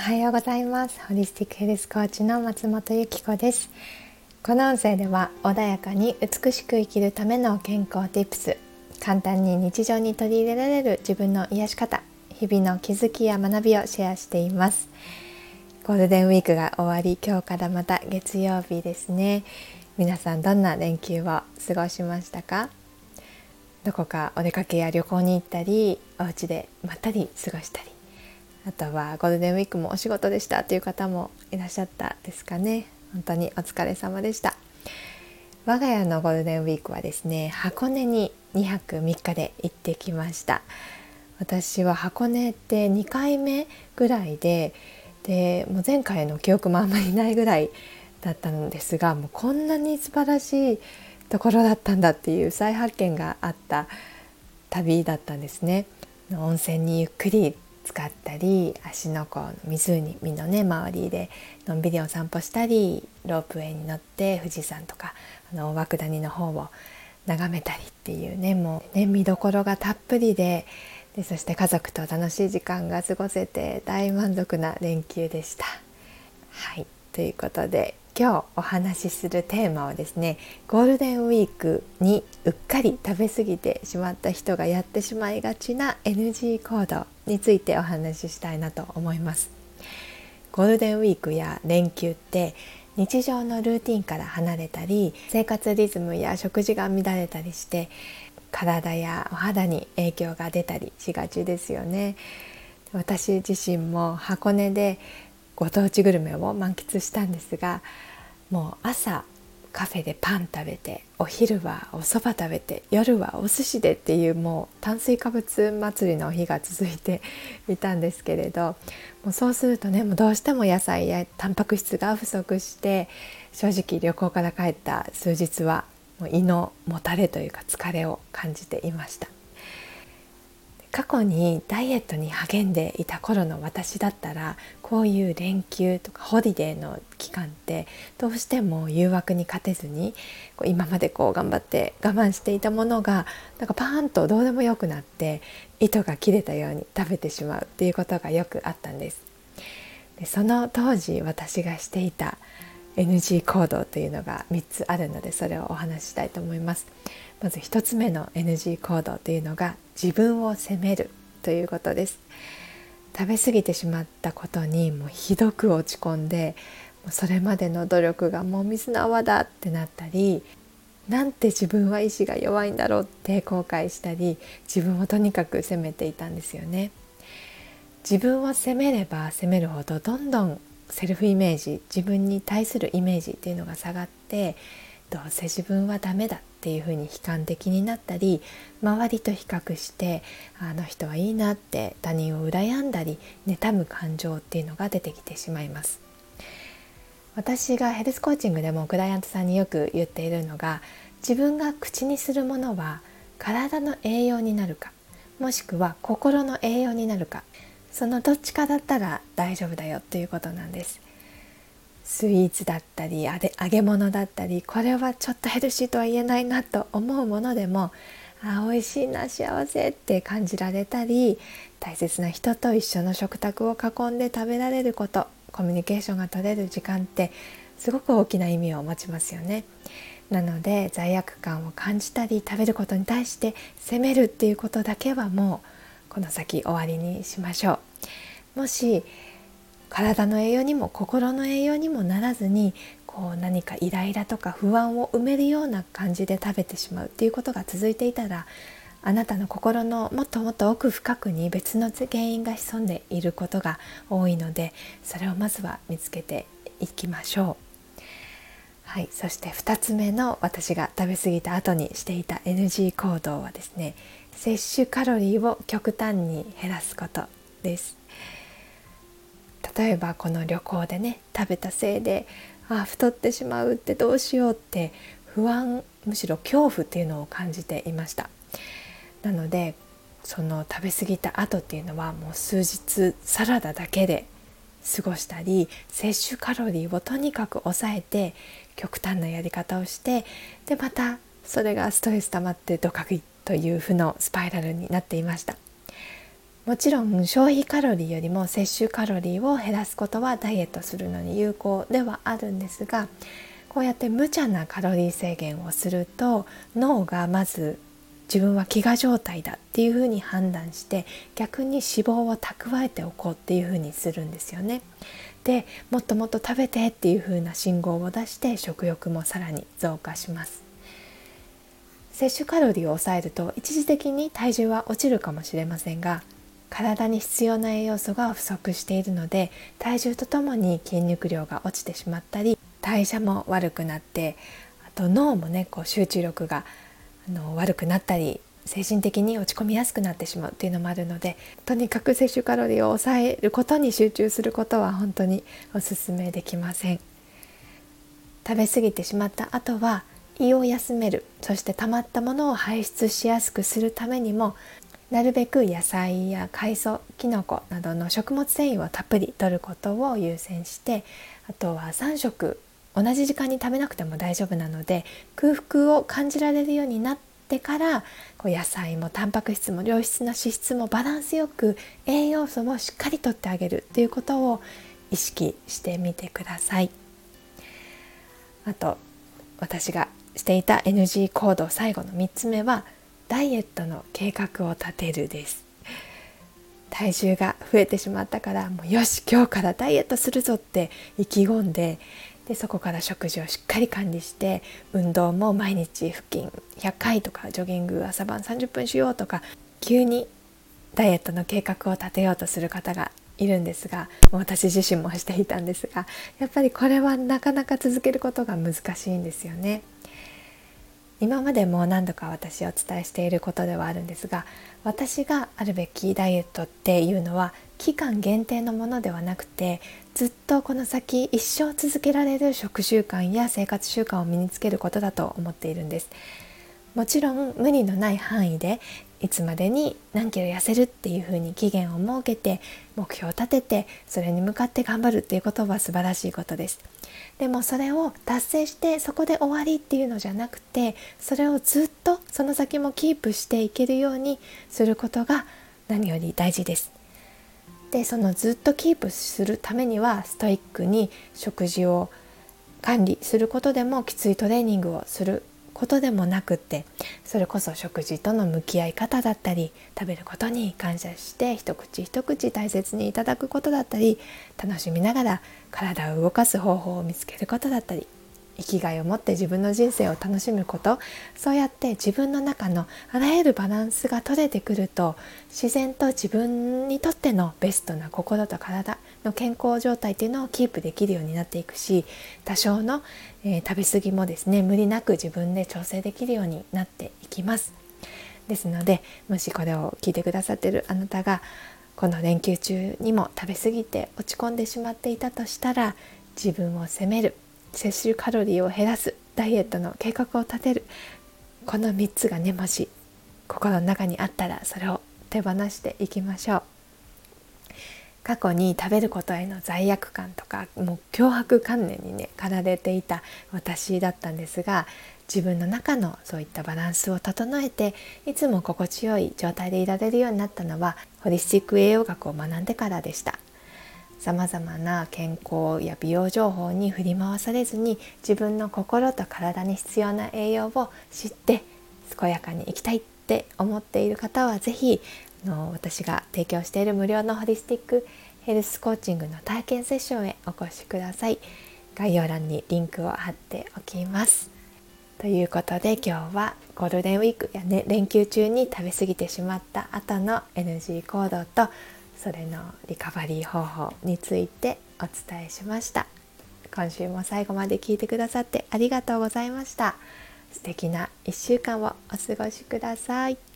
はようございます。ホリスティックヘルスコーチの松本由紀子です。この音声では穏やかに美しく生きるための健康 Tips 簡単に日常に取り入れられる自分の癒し方日々の気づきや学びをシェアしています。ゴールデンウィークが終わり今日からまた月曜日ですね。皆さんどんな連休を過ごしましたか？どこかお出かけや旅行に行ったりお家でまったり過ごしたり。あとはゴールデンウィークもお仕事でしたという方もいらっしゃったですかね。本当にお疲れ様でした。我が家のゴールデンウィークはですね箱根に2泊3日で行ってきました。私は箱根って2回目ぐらいででもう前回の記憶もあんまりないぐらいだったんですがもうこんなに素晴らしいところだったんだっていう再発見があった旅だったんですね。温泉にゆっくり使ったり芦ノ湖の湖のね周りでのんびりお散歩したりロープウェイに乗って富士山とかあの大涌谷の方を眺めたりっていうねもうね見どころがたっぷりででそして家族と楽しい時間が過ごせて大満足な連休でした。はいということで今日お話しするテーマはですねゴールデンウィークにうっかり食べ過ぎてしまった人がやってしまいがちな NG 行動についてお話ししたいなと思います。ゴールデンウィークや連休って日常のルーティンから離れたり生活リズムや食事が乱れたりして体やお肌に影響が出たりしがちですよね。私自身も箱根でご当地グルメを満喫したんですがもう朝カフェでパン食べてお昼はお蕎麦食べて夜はお寿司でっていうもう炭水化物祭りの日が続いていたんですけれどもうそうするとねもうどうしても野菜やタンパク質が不足して正直旅行から帰った数日はもう胃のもたれというか疲れを感じていました。過去にダイエットに励んでいた頃の私だったらこういう連休とかホリデーの期間ってどうしても誘惑に勝てずにこう今までこう頑張って我慢していたものがなんかパーンとどうでもよくなって糸が切れたように食べてしまうっていうことがよくあったんです。でその当時私がしていた NG 行動というのが3つあるのでそれをお話ししたいと思います。まず1つ目の NG 行動というのが自分を責めるということです。食べ過ぎてしまったことにもうひどく落ち込んでそれまでの努力がもう水の泡だってなったりなんて自分は意志が弱いんだろうって後悔したり自分をとにかく責めていたんですよね。自分を責めれば責めるほどどんどんセルフイメージ自分に対するイメージっていうのが下がってどうせ自分はダメだっていうふうに悲観的になったり周りと比較してあの人はいいなって他人を羨んだり妬む感情っていうのが出てきてしまいます。私がヘルスコーチングでもクライアントさんによく言っているのが自分が口にするものは体の栄養になるかもしくは心の栄養になるかそのどっちかだったら大丈夫だよっていうことなんですスイーツだったり揚げ物だったりこれはちょっとヘルシーとは言えないなと思うものでもあ美味しいな幸せって感じられたり大切な人と一緒の食卓を囲んで食べられることコミュニケーションが取れる時間ってすごく大きな意味を持ちますよね。なので罪悪感を感じたり食べることに対して責めるっていうことだけはもうこの先終わりにしましょう。もし体の栄養にも心の栄養にもならずにこう何かイライラとか不安を埋めるような感じで食べてしまうっていうことが続いていたらあなたの心のもっともっと奥深くに別の原因が潜んでいることが多いのでそれをまずは見つけていきましょう。はい、そして2つ目の私が食べ過ぎた後にしていた NG 行動はですね摂取カロリーを極端に減らすことです。例えばこの旅行でね食べたせいであ太ってしまうってどうしようって不安むしろ恐怖っていうのを感じていました。なのでその食べ過ぎた後っていうのはもう数日サラダだけで過ごしたり摂取カロリーをとにかく抑えて極端なやり方をしてでまたそれがストレス溜まってドカギという負のスパイラルになっていましたもちろん消費カロリーよりも摂取カロリーを減らすことはダイエットするのに有効ではあるんですがこうやって無茶なカロリー制限をすると脳がまず自分は飢餓状態だっていうふうに判断して逆に脂肪を蓄えておこうっていうふうにするんですよね。でもっともっと食べてっていうふうな信号を出して食欲もさらに増加します。摂取カロリーを抑えると一時的に体重は落ちるかもしれませんが体に必要な栄養素が不足しているので体重とともに筋肉量が落ちてしまったり代謝も悪くなってあと脳もねこう集中力があの悪くなったり精神的に落ち込みやすくなってしまうっていうのもあるのでとにかく摂取カロリーを抑えることに集中することは本当におすすめできません。食べ過ぎてしまった後は胃を休めるそして溜まったものを排出しやすくするためにもなるべく野菜や海藻きのこなどの食物繊維をたっぷり摂ることを優先してあとは3食同じ時間に食べなくても大丈夫なので空腹を感じられるようになってからこう野菜もタンパク質も良質な脂質もバランスよく栄養素もしっかりとってあげるということを意識してみてください。あと私がしていた NG 行動最後の3つ目はダイエットの計画を立てるです体重が増えてしまったからもうよし今日からダイエットするぞって意気込んででそこから食事をしっかり管理して運動も毎日腹筋100回とかジョギング朝晩30分しようとか急にダイエットの計画を立てようとする方がいるんですが私自身もしていたんですがやっぱりこれはなかなか続けることが難しいんですよね。今までも何度か私お伝えしていることではあるんですが私があるべきダイエットっていうのは期間限定のものではなくてずっとこの先一生続けられる食習慣や生活習慣を身につけることだと思っているんです。もちろん無理のない範囲でいつまでに何キロ痩せるっていうふうに期限を設けて目標を立ててそれに向かって頑張るっていうことは素晴らしいことです。でもそれを達成してそこで終わりっていうのじゃなくてそれをずっとその先もキープしていけるようにすることが何より大事です。でそのずっとキープするためにはストイックに食事を管理することでもきついトレーニングをすることでもなくってそれこそ食事との向き合い方だったり食べることに感謝して一口一口大切にいただくことだったり楽しみながら体を動かす方法を見つけることだったり生きがいを持って自分の人生を楽しむことそうやって自分の中のあらゆるバランスが取れてくると自然と自分にとってのベストな心と体の健康状態っていうのをキープできるようになっていくし多少の、えー、食べ過ぎもですね無理なく自分で調整できるようになっていきます。ですのでもしこれを聞いてくださってるあなたがこの連休中にも食べ過ぎて落ち込んでしまっていたとしたら自分を責める摂取カロリーを減らすダイエットの計画を立てる。この3つがねもし心の中にあったらそれを手放していきましょう。過去に食べることへの罪悪感とかもう脅迫観念にね駆られていた私だったんですが自分の中のそういったバランスを整えていつも心地よい状態でいられるようになったのはホリスティック栄養学を学んでからでした。さまざまな健康や美容情報に振り回されずに自分の心と体に必要な栄養を知って健やかに生きたいって思っている方は是非の私が提供している無料のホリスティックヘルスコーチングの体験セッションへお越しください。概要欄にリンクを貼っておきます。ということで今日はゴールデンウィークや、ね、連休中に食べ過ぎてしまった後の NG 行動とそれのリカバリー方法についてお伝えしました。今週も最後まで聞いてくださってありがとうございました。素敵な1週間をお過ごしください。